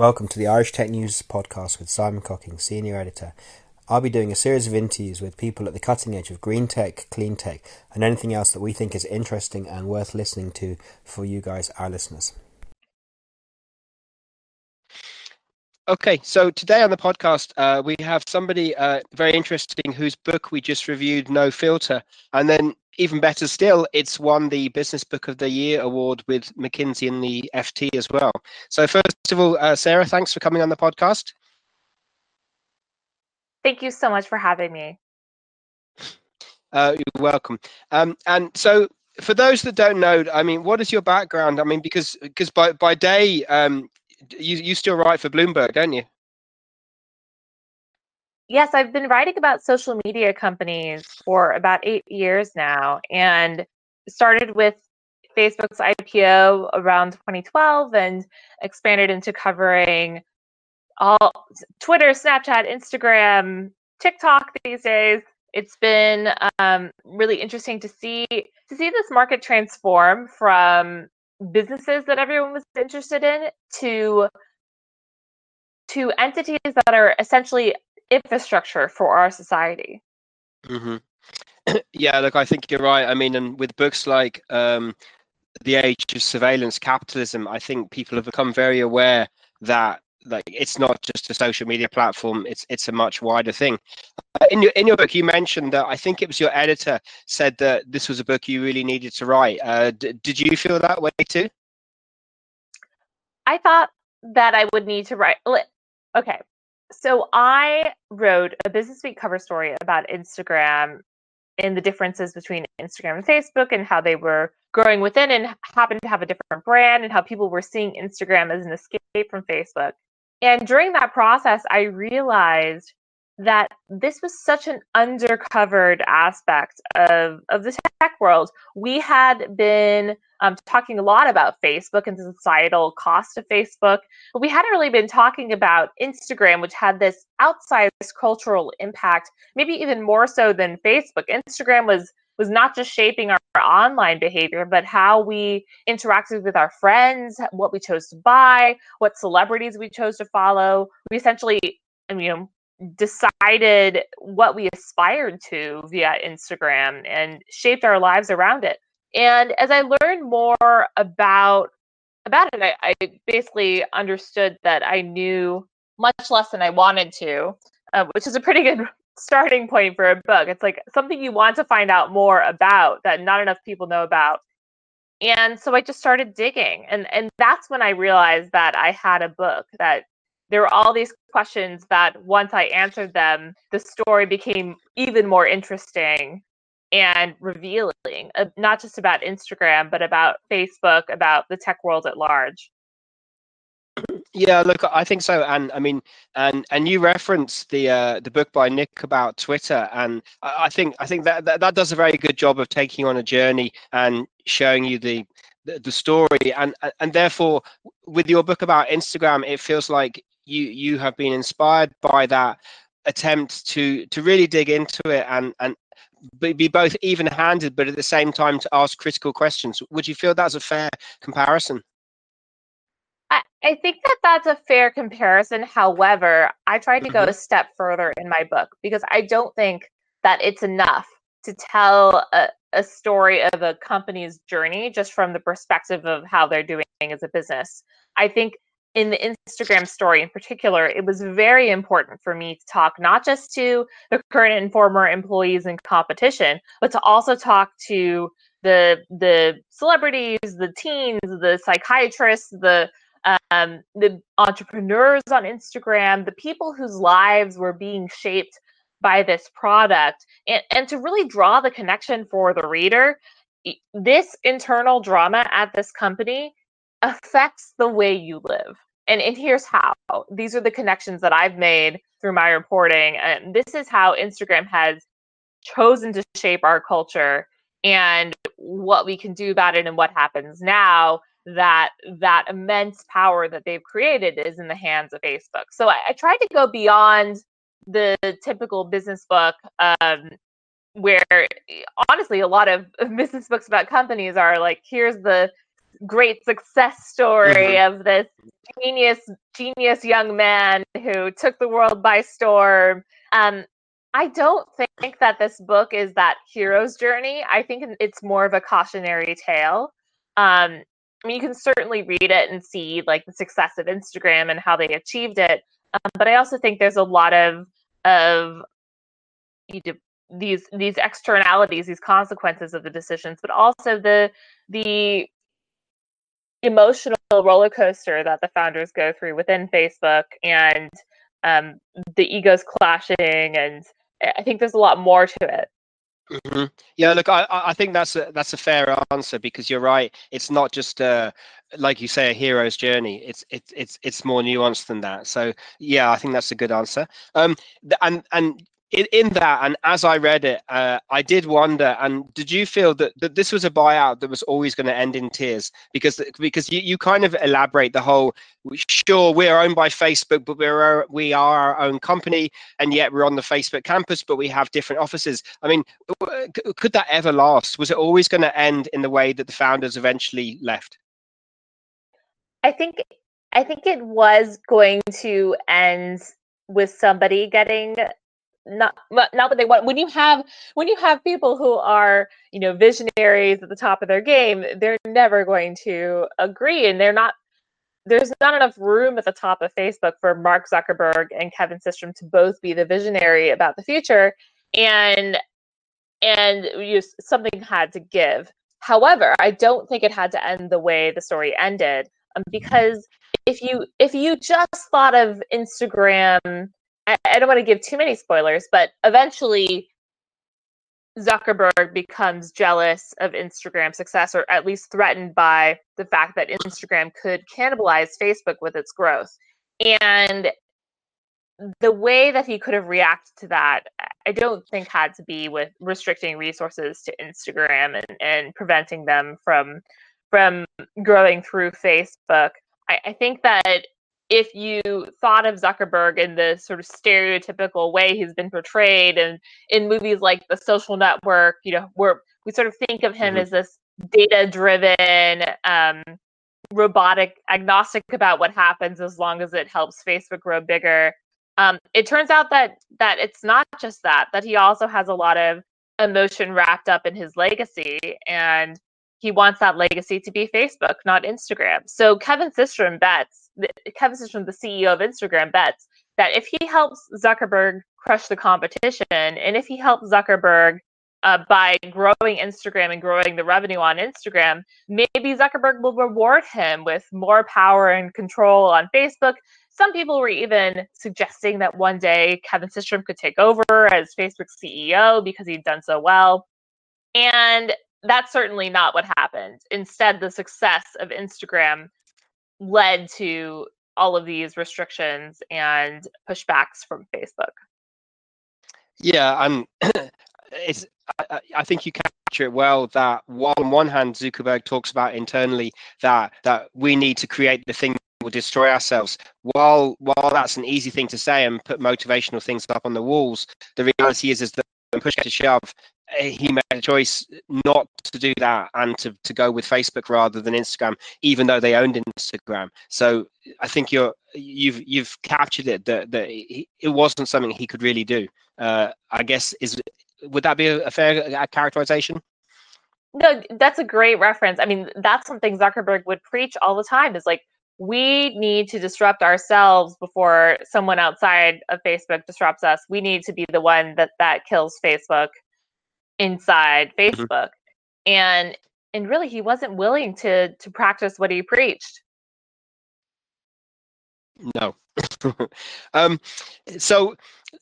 Welcome to the Irish Tech News podcast with Simon Cocking, Senior Editor. I'll be doing a series of interviews with people at the cutting edge of green tech, clean tech, and anything else that we think is interesting and worth listening to for you guys, our listeners. Okay, so today on the podcast, uh, we have somebody uh, very interesting whose book we just reviewed, No Filter. And then, even better still, it's won the Business Book of the Year award with McKinsey and the FT as well. So, first of all, uh, Sarah, thanks for coming on the podcast. Thank you so much for having me. Uh, you're welcome. Um, and so, for those that don't know, I mean, what is your background? I mean, because because by by day, um, you you still write for Bloomberg, don't you? Yes, I've been writing about social media companies for about eight years now, and started with Facebook's IPO around 2012 and expanded into covering all Twitter, Snapchat, Instagram, TikTok these days. It's been um, really interesting to see to see this market transform from businesses that everyone was interested in to to entities that are essentially infrastructure for our society. Mm-hmm. yeah, look, I think you're right. I mean, and with books like um, The Age of Surveillance Capitalism, I think people have become very aware that like it's not just a social media platform it's it's a much wider thing uh, in your in your book you mentioned that i think it was your editor said that this was a book you really needed to write uh, d- did you feel that way too i thought that i would need to write okay so i wrote a business week cover story about instagram and the differences between instagram and facebook and how they were growing within and happened to have a different brand and how people were seeing instagram as an escape from facebook. And during that process, I realized that this was such an undercovered aspect of, of the tech world. We had been um, talking a lot about Facebook and the societal cost of Facebook, but we hadn't really been talking about Instagram, which had this outsized cultural impact, maybe even more so than Facebook. Instagram was was not just shaping our, online behavior, but how we interacted with our friends, what we chose to buy, what celebrities we chose to follow. We essentially, you know, decided what we aspired to via Instagram and shaped our lives around it. And as I learned more about about it, I, I basically understood that I knew much less than I wanted to, uh, which is a pretty good starting point for a book. It's like something you want to find out more about that not enough people know about. And so I just started digging and and that's when I realized that I had a book that there were all these questions that once I answered them, the story became even more interesting and revealing, uh, not just about Instagram, but about Facebook, about the tech world at large. Yeah, look, I think so, and I mean, and and you reference the uh, the book by Nick about Twitter, and I, I think I think that, that that does a very good job of taking on a journey and showing you the, the story, and and therefore, with your book about Instagram, it feels like you you have been inspired by that attempt to to really dig into it and and be both even-handed, but at the same time to ask critical questions. Would you feel that's a fair comparison? I I think that that's a fair comparison. However, I tried to go mm-hmm. a step further in my book because I don't think that it's enough to tell a, a story of a company's journey just from the perspective of how they're doing as a business. I think in the Instagram story in particular, it was very important for me to talk not just to the current and former employees in competition, but to also talk to the the celebrities, the teens, the psychiatrists, the um, the entrepreneurs on Instagram, the people whose lives were being shaped by this product, and, and to really draw the connection for the reader. This internal drama at this company affects the way you live. And, and here's how these are the connections that I've made through my reporting. And this is how Instagram has chosen to shape our culture and what we can do about it and what happens now that that immense power that they've created is in the hands of Facebook. So I, I tried to go beyond the typical business book, um, where honestly a lot of business books about companies are like, here's the great success story mm-hmm. of this genius genius young man who took the world by storm. Um, I don't think that this book is that hero's journey. I think it's more of a cautionary tale. Um, I mean, you can certainly read it and see like the success of Instagram and how they achieved it. Um, but I also think there's a lot of of you know, these these externalities, these consequences of the decisions, but also the the emotional roller coaster that the founders go through within Facebook and um, the egos clashing, and I think there's a lot more to it. Mm-hmm. Yeah, look, I, I think that's a that's a fair answer because you're right. It's not just a like you say a hero's journey. It's it's it's it's more nuanced than that. So yeah, I think that's a good answer. Um, and and in, in that and as i read it uh, i did wonder and did you feel that, that this was a buyout that was always going to end in tears? Because because you, you kind of elaborate the whole sure we're owned by facebook but we're we are our own company and yet we're on the facebook campus but we have different offices. I mean could that ever last? Was it always going to end in the way that the founders eventually left? I think i think it was going to end with somebody getting not not what they want when you have when you have people who are you know visionaries at the top of their game they're never going to agree and they're not there's not enough room at the top of facebook for mark zuckerberg and kevin systrom to both be the visionary about the future and and you, something had to give. However i don't think it had to end the way the story ended um, because if you if you just thought of instagram I, don't want to give too many spoilers, but eventually Zuckerberg becomes jealous of Instagram's success, or at least threatened by the fact that Instagram could cannibalize Facebook with its growth. And the way that he could have reacted to that, I don't think had to be with restricting resources to Instagram and, and preventing them from from growing through Facebook. I, I think that if you thought of Zuckerberg in the sort of stereotypical way he's been portrayed and in movies like The Social Network, you know, where we sort of think of him mm-hmm. as this data driven, um, robotic, agnostic about what happens as long as it helps Facebook grow bigger. Um, it turns out that that it's not just that, that he also has a lot of emotion wrapped up in his legacy and he wants that legacy to be Facebook, not Instagram. So Kevin Systrom bets Kevin Systrom, the CEO of Instagram, bets that if he helps Zuckerberg crush the competition, and if he helps Zuckerberg uh, by growing Instagram and growing the revenue on Instagram, maybe Zuckerberg will reward him with more power and control on Facebook. Some people were even suggesting that one day Kevin Systrom could take over as Facebook's CEO because he'd done so well. And that's certainly not what happened. Instead, the success of Instagram led to all of these restrictions and pushbacks from Facebook. Yeah, and it's. I, I, think you capture it well. That while on one hand Zuckerberg talks about internally that that we need to create the thing will destroy ourselves. While while that's an easy thing to say and put motivational things up on the walls, the reality is is that push to shove, he made a choice not to do that and to, to go with Facebook rather than Instagram, even though they owned Instagram. So I think you're you've you've captured it that that it wasn't something he could really do. Uh, I guess is would that be a, a fair characterization? No, that's a great reference. I mean, that's something Zuckerberg would preach all the time. Is like we need to disrupt ourselves before someone outside of Facebook disrupts us. We need to be the one that that kills Facebook inside mm-hmm. Facebook. Mm-hmm. And and really he wasn't willing to to practice what he preached. No. um so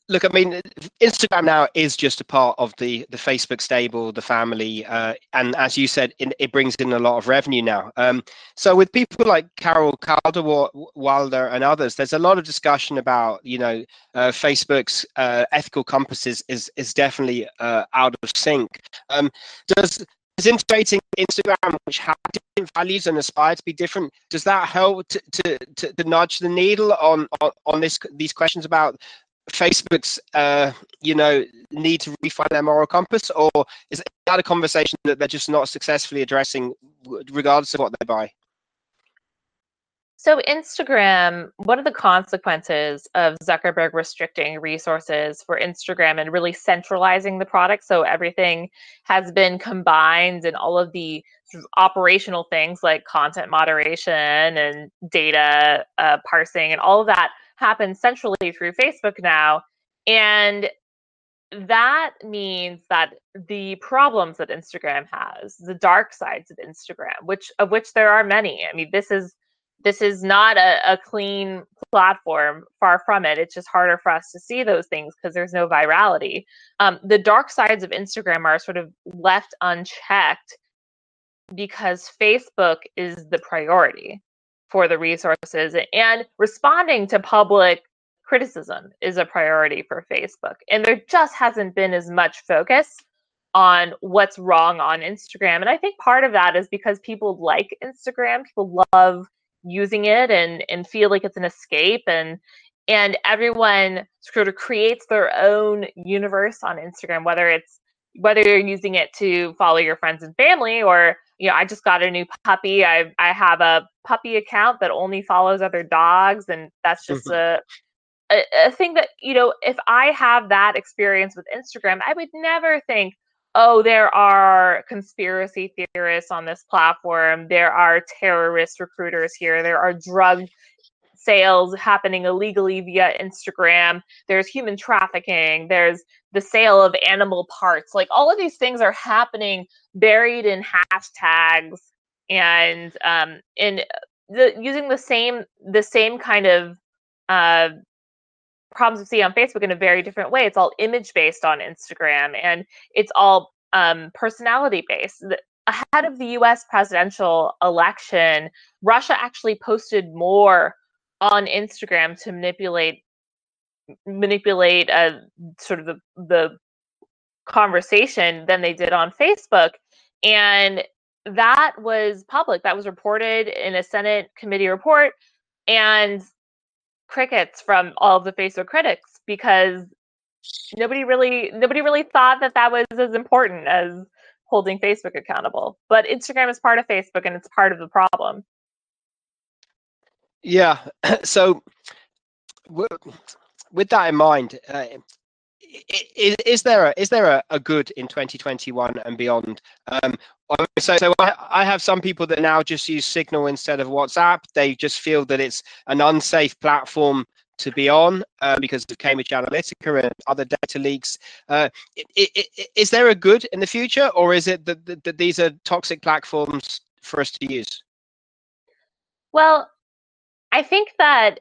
look i mean instagram now is just a part of the the facebook stable the family uh, and as you said it, brings in a lot of revenue now um, so with people like Carole Cadwalladr and others there's a lot of discussion about you know uh, facebook's uh, ethical compass is is, is definitely uh, out of sync um, does is integrating Instagram, which has different values and aspire to be different, does that help to, to, to, to nudge the needle on, on, on this these questions about Facebook's, uh, you know, need to refine their moral compass, or is that a conversation that they're just not successfully addressing, regardless of what they buy? So, Instagram, what are the consequences of Zuckerberg restricting resources for Instagram and really centralizing the product, so everything has been combined and all of the operational things like content moderation and data uh, parsing and all of that happens centrally through Facebook now. And that means that the problems that Instagram has, the dark sides of Instagram, which of which there are many. I mean, this is this is not a, a clean platform. Far from it. It's just harder for us to see those things because there's no virality. Um, the dark sides of Instagram are sort of left unchecked because Facebook is the priority for the resources and responding to public criticism is a priority for Facebook. And there just hasn't been as much focus on what's wrong on Instagram. And I think part of that is because people like Instagram, people love using it and and feel like it's an escape and and everyone sort of creates their own universe on Instagram whether it's whether you're using it to follow your friends and family or you know I just got a new puppy I I have a puppy account that only follows other dogs and that's just mm-hmm. a a, a thing that you know if i have that experience with instagram i would never think oh there are conspiracy theorists on this platform. There are terrorist recruiters here. There are drug sales happening illegally via instagram. There's human trafficking. There's the sale of animal parts. Like all of these things are happening buried in hashtags and um in the using the same the same kind of uh problems we see on Facebook in a very different way. It's all image based on Instagram and it's all um, personality based. Ahead of the US presidential election, Russia actually posted more on Instagram to manipulate manipulate uh, sort of the, the conversation than they did on Facebook. And that was public. That was reported in a Senate committee report. And crickets from all of the Facebook critics because nobody really nobody really thought that that was as important as holding Facebook accountable. But Instagram is part of Facebook and it's part of the problem. Yeah. So with that in mind, uh, is, is there a is there a, a good in 2021 and beyond? Um, so, so I, I have some people that now just use Signal instead of WhatsApp. They just feel that it's an unsafe platform to be on uh, because of Cambridge Analytica and other data leaks. Uh, is there a good in the future, or is it that, that, that these are toxic platforms for us to use? Well, I think that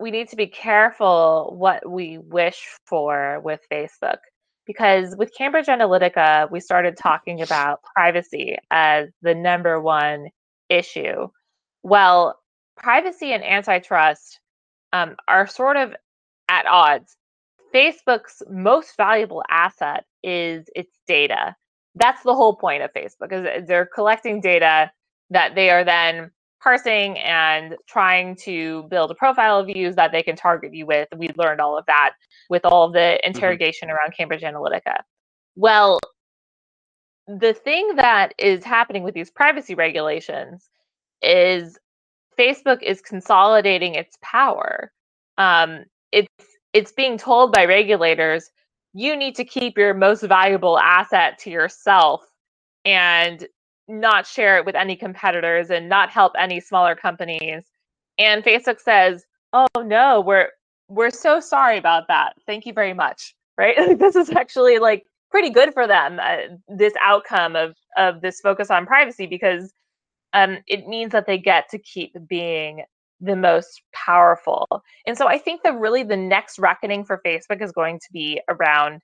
we need to be careful what we wish for with Facebook because with Cambridge Analytica, we started talking about privacy as the number one issue. Well, privacy and antitrust um, are sort of at odds. Facebook's most valuable asset is its data. That's the whole point of Facebook is they're collecting data that they are then parsing and trying to build a profile of you that they can target you with. We learned all of that with all of the mm-hmm. interrogation mm-hmm. around Cambridge Analytica. Well, the thing that is happening with these privacy regulations is Facebook is consolidating its power. Um, it's it's being told by regulators you need to keep your most valuable asset to yourself and not share it with any competitors and not help any smaller companies. And Facebook says, "Oh no, we're we're so sorry about that. Thank you very much." Right? this is actually like pretty good for them. Uh, this outcome of of this focus on privacy because um, it means that they get to keep being the most powerful. And so I think that really the next reckoning for Facebook is going to be around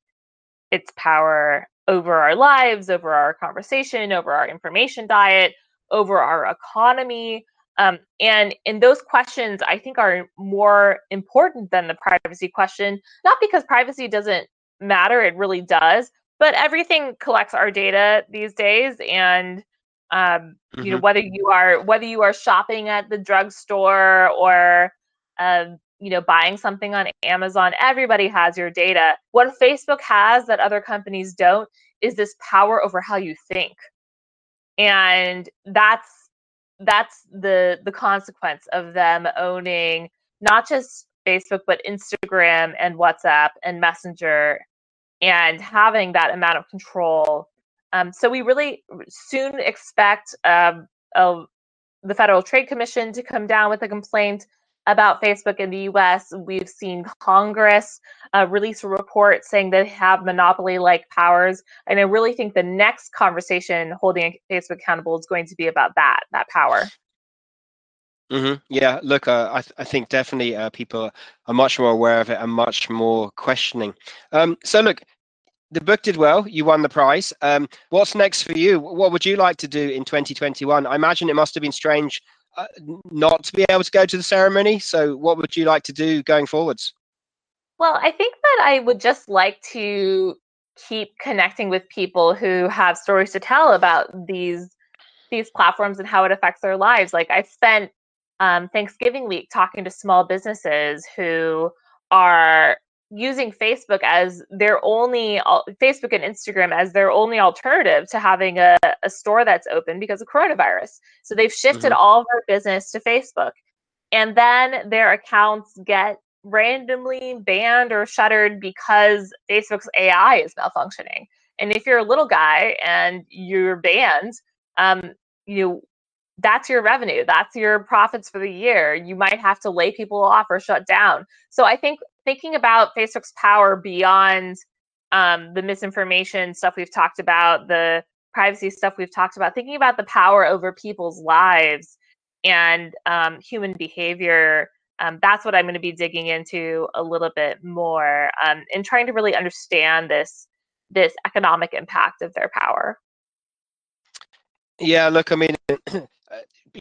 its power over our lives, over our conversation, over our information diet, over our economy. Um, and and those questions I think are more important than the privacy question, not because privacy doesn't matter, it really does, but everything collects our data these days, and um, mm-hmm. you know mm-hmm. whether you are whether you are shopping at the drugstore or um, you know buying something on amazon everybody has your data. What facebook has that other companies don't is this power over how you think. And that's that's the the consequence of them owning not just Facebook but Instagram and WhatsApp and Messenger and having that amount of control. Um, so we really soon expect um, a, the Federal Trade Commission to come down with a complaint about Facebook in the US. We've seen Congress uh, release a report saying they have monopoly like powers. And I really think the next conversation holding Facebook accountable is going to be about that, that power. Mm-hmm. Yeah, look, uh, I, th- I think definitely uh, people are much more aware of it and much more questioning. Um, so, look, the book did well. You won the prize. Um, what's next for you? What would you like to do in 2021? I imagine it must have been strange not to be able to go to the ceremony. So, what would you like to do going forwards? Well, I think that I would just like to keep connecting with people who have stories to tell about these these platforms and how it affects their lives. Like I spent um, Thanksgiving week talking to small businesses who are using Facebook as their only Facebook and Instagram as their only alternative to having a, a store that's open because of coronavirus. So they've shifted mm-hmm. all of their business to Facebook. And then their accounts get randomly banned or shuttered because Facebook's AI is malfunctioning. And if you're a little guy and you're banned, um, you that's your revenue that's your profits for the year. You might have to lay people off or shut down. So i think thinking about facebook's power beyond um, the misinformation stuff we've talked about the privacy stuff we've talked about thinking about the power over people's lives and um, human behavior um, that's what i'm going to be digging into a little bit more um, and trying to really understand this this economic impact of their power. Yeah look i mean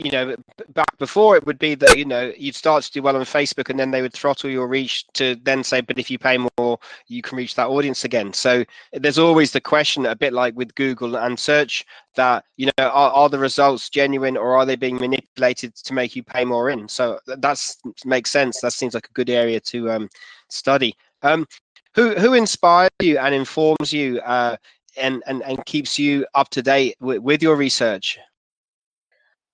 you know, back before it would be that you know you'd start to do well on Facebook, and then they would throttle your reach to then say, but if you pay more, you can reach that audience again. So there's always the question, a bit like with Google and search, that you know, are, are the results genuine or are they being manipulated to make you pay more in? So that's makes sense. That seems like a good area to um, study. Um, who who inspires you and informs you uh, and, and and keeps you up to date with, with your research?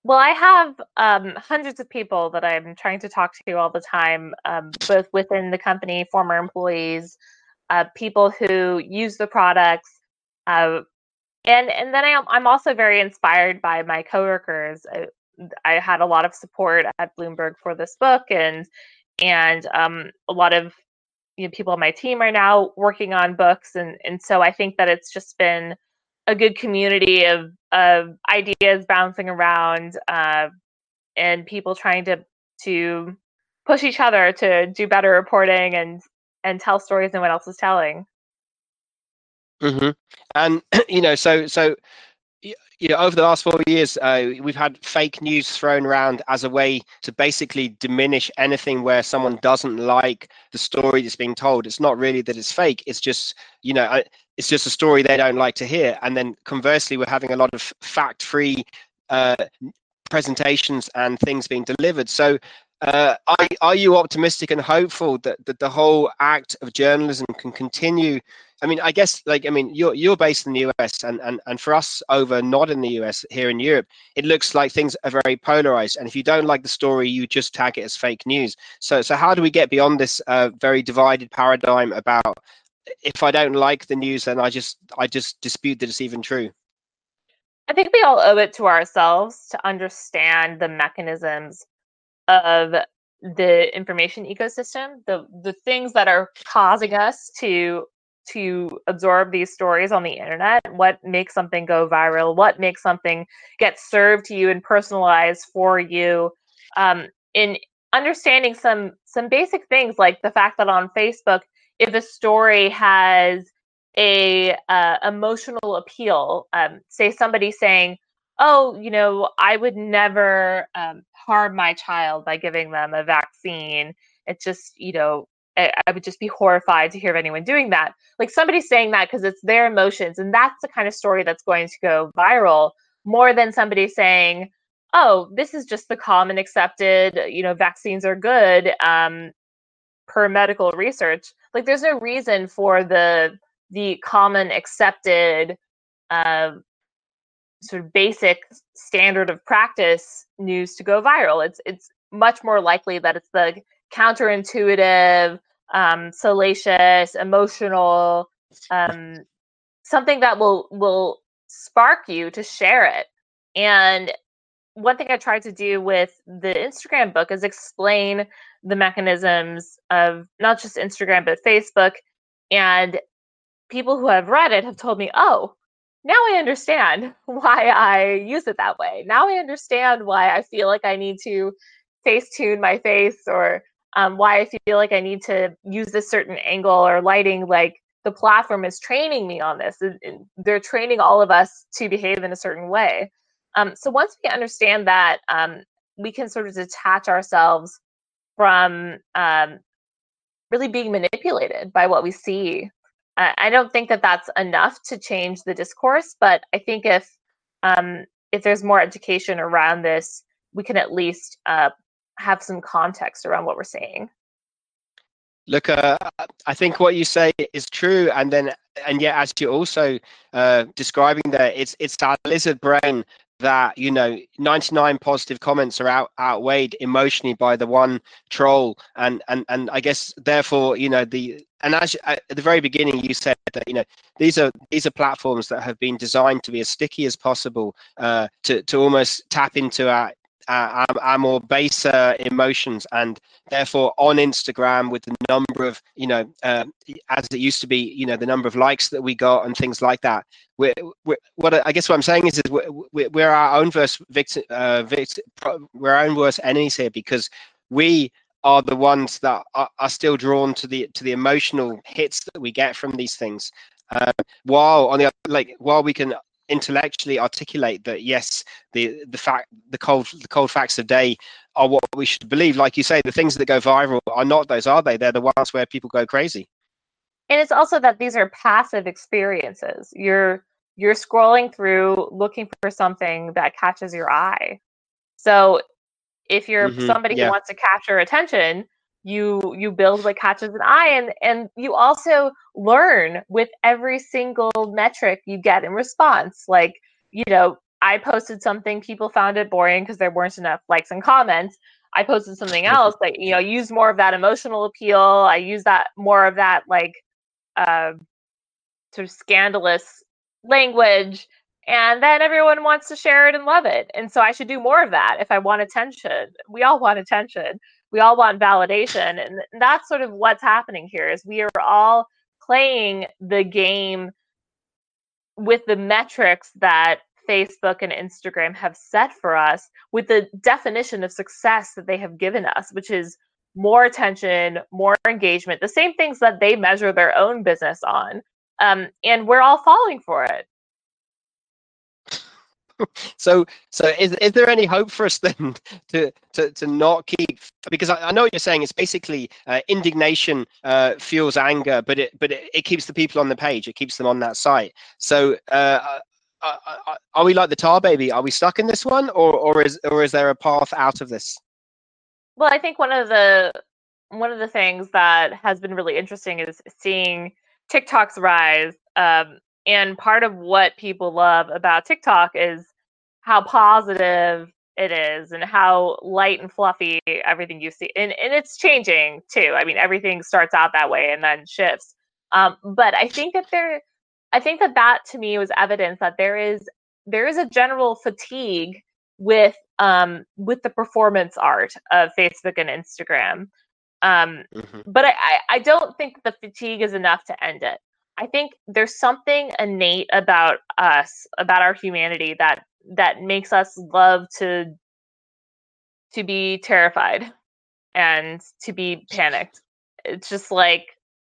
Well, I have um, hundreds of people that I'm trying to talk to all the time, um, both within the company, former employees, uh, people who use the products, uh, and and then I am, I'm also very inspired by my coworkers. I, I had a lot of support at Bloomberg for this book, and and um, a lot of you know, people on my team are now working on books, and and so I think that it's just been a good community of of ideas bouncing around uh, and people trying to to push each other to do better reporting and and tell stories than what else is telling. Mm-hmm. And you know, so so you know, over the last four years, uh, we've had fake news thrown around as a way to basically diminish anything where someone doesn't like the story that's being told. It's not really that it's fake. It's just, you know, it's just a story they don't like to hear. And then conversely, we're having a lot of fact-free uh, presentations and things being delivered. So uh, are, are you optimistic and hopeful that, that the whole act of journalism can continue I mean, I guess like I mean, you're you're based in the US, and and and for us over not in the US here in Europe, it looks like things are very polarized. And if you don't like the story, you just tag it as fake news. So so how do we get beyond this uh, very divided paradigm about if I don't like the news, then I just I just dispute that it's even true. I think we all owe it to ourselves to understand the mechanisms of the information ecosystem, the the things that are causing us to to absorb these stories on the internet what makes something go viral what makes something get served to you and personalized for you um, in understanding some some basic things like the fact that on facebook if a story has a uh, emotional appeal um, say somebody saying oh you know i would never um, harm my child by giving them a vaccine. It's just you know I, would just be horrified to hear of anyone doing that. Like somebody saying that because it's their emotions, and that's the kind of story that's going to go viral more than somebody saying, "Oh, this is just the common accepted, you know, vaccines are good um, per medical research." Like, there's no reason for the the common accepted uh, sort of basic standard of practice news to go viral. It's it's much more likely that it's the counterintuitive, um, salacious, emotional, um, something that will will spark you to share it. And one thing I tried to do with the Instagram book is explain the mechanisms of not just Instagram but Facebook. And people who have read it have told me, oh, now I understand why I use it that way. Now I understand why I feel like I need to face tune my face or um, why I feel like I need to use this certain angle or lighting. Like the platform is training me on this. They're training all of us to behave in a certain way. Um, so once we understand that, um, we can sort of detach ourselves from um, really being manipulated by what we see. Uh, I don't think that that's enough to change the discourse, but I think if um, if there's more education around this, we can at least uh, have some context around what we're saying. Look, uh, I think what you say is true, and then and yet as you're also uh, describing there, it's it's that lizard brain that you know 99 positive comments are out outweighed emotionally by the one troll and and and i guess therefore you know the and as at the very beginning you said that you know these are these are platforms that have been designed to be as sticky as possible uh, to to almost tap into our our, our, more baser emotions and therefore on instagram with the number of you know uh, as it used to be you know the number of likes that we got and things like that. We're, we're what i guess what i'm saying is, is we're, we're our own worst victim uh, victim we're our own worst enemies here because we are the ones that are, are still drawn to the to the emotional hits that we get from these things. Uh, while on the like while we can intellectually articulate that yes the the fact the cold the cold facts of day are what we should believe. Like you say the things that go viral are not those are they? They're the ones where people go crazy. And it's also that these are passive experiences. You're you're scrolling through looking for something that catches your eye. So if you're mm-hmm, somebody yeah. who wants to capture attention you you build what catches an eye and and you also learn with every single metric you get in response. Like you know i posted something people found it boring because there weren't enough likes and comments. I posted something else like you know use more of that emotional appeal. I use that more of that like uh, sort of scandalous language and then everyone wants to share it and love it. And so i should do more of that if i want attention. We all want attention we all want validation and that's sort of what's happening here is we are all playing the game with the metrics that Facebook and Instagram have set for us with the definition of success that they have given us, which is more attention, more engagement, the same things that they measure their own business on. Um, and we're all falling for it. so so is, is there any hope for us then to to, to not keep because I, I know what you're saying it's basically uh, indignation uh, fuels anger but it but it, it, keeps the people on the page it keeps them on that site. So uh, uh, uh, uh, are we like the tar baby? Are we stuck in this one or or is or is there a path out of this? Well i think one of the one of the things that has been really interesting is seeing tiktok's rise um, and part of what people love about TikTok is how positive it is and how light and fluffy everything you see and, and it's changing too. I mean everything starts out that way and then shifts. Um, but i think that there i think that that to me was evidence that there is there is a general fatigue with um with the performance art of facebook and instagram. Um mm-hmm. but I, I don't think the fatigue is enough to end it i think there's something innate about us about our humanity that that makes us love to to be terrified and to be panicked. It's just like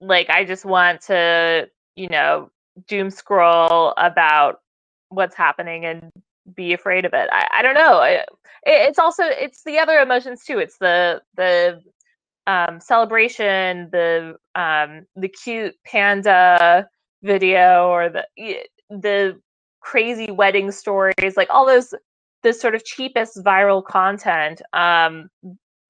like I just want to, you know, doom scroll about what's happening and be afraid of it. I, I don't know. It, it's also it's the other emotions too. It's the the um, celebration, the um, the cute panda video, or the the crazy wedding stories, like all those the sort of cheapest viral content. Um,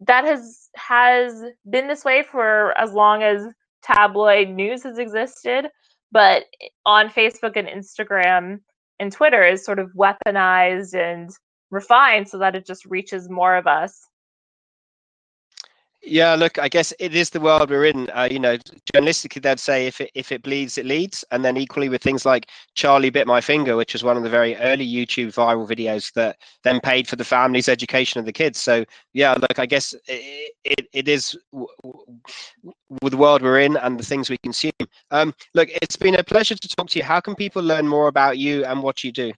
that has has been this way for as long as tabloid news has existed. But on Facebook and Instagram and Twitter is sort of weaponized and refined so that it just reaches more of us. Yeah, look, I guess it is the world we're in. Uh, you know, journalistically, they'd say if it if it bleeds, it leads, and then equally with things like Charlie bit my finger, which was one of the very early YouTube viral videos that then paid for the family's education of the kids. So yeah, look, I guess it it, it is w- w- with the world we're in and the things we consume. Um, look, it's been a pleasure to talk to you. How can people learn more about you and what you do?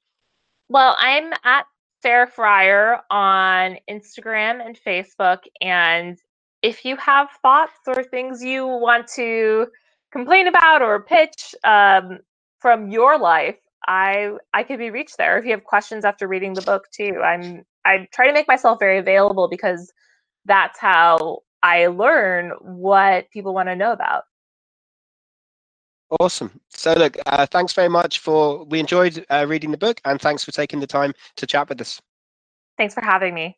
Well, I'm at Sarah Frier on Instagram and Facebook, and if you have thoughts or things you want to complain about or pitch um, from your life, I I could be reached there. If you have questions after reading the book too, I'm I try to make myself very available because that's how I learn what people want to know about. Awesome. So look, uh, thanks very much for we enjoyed uh, reading the book, and thanks for taking the time to chat with us. Thanks for having me.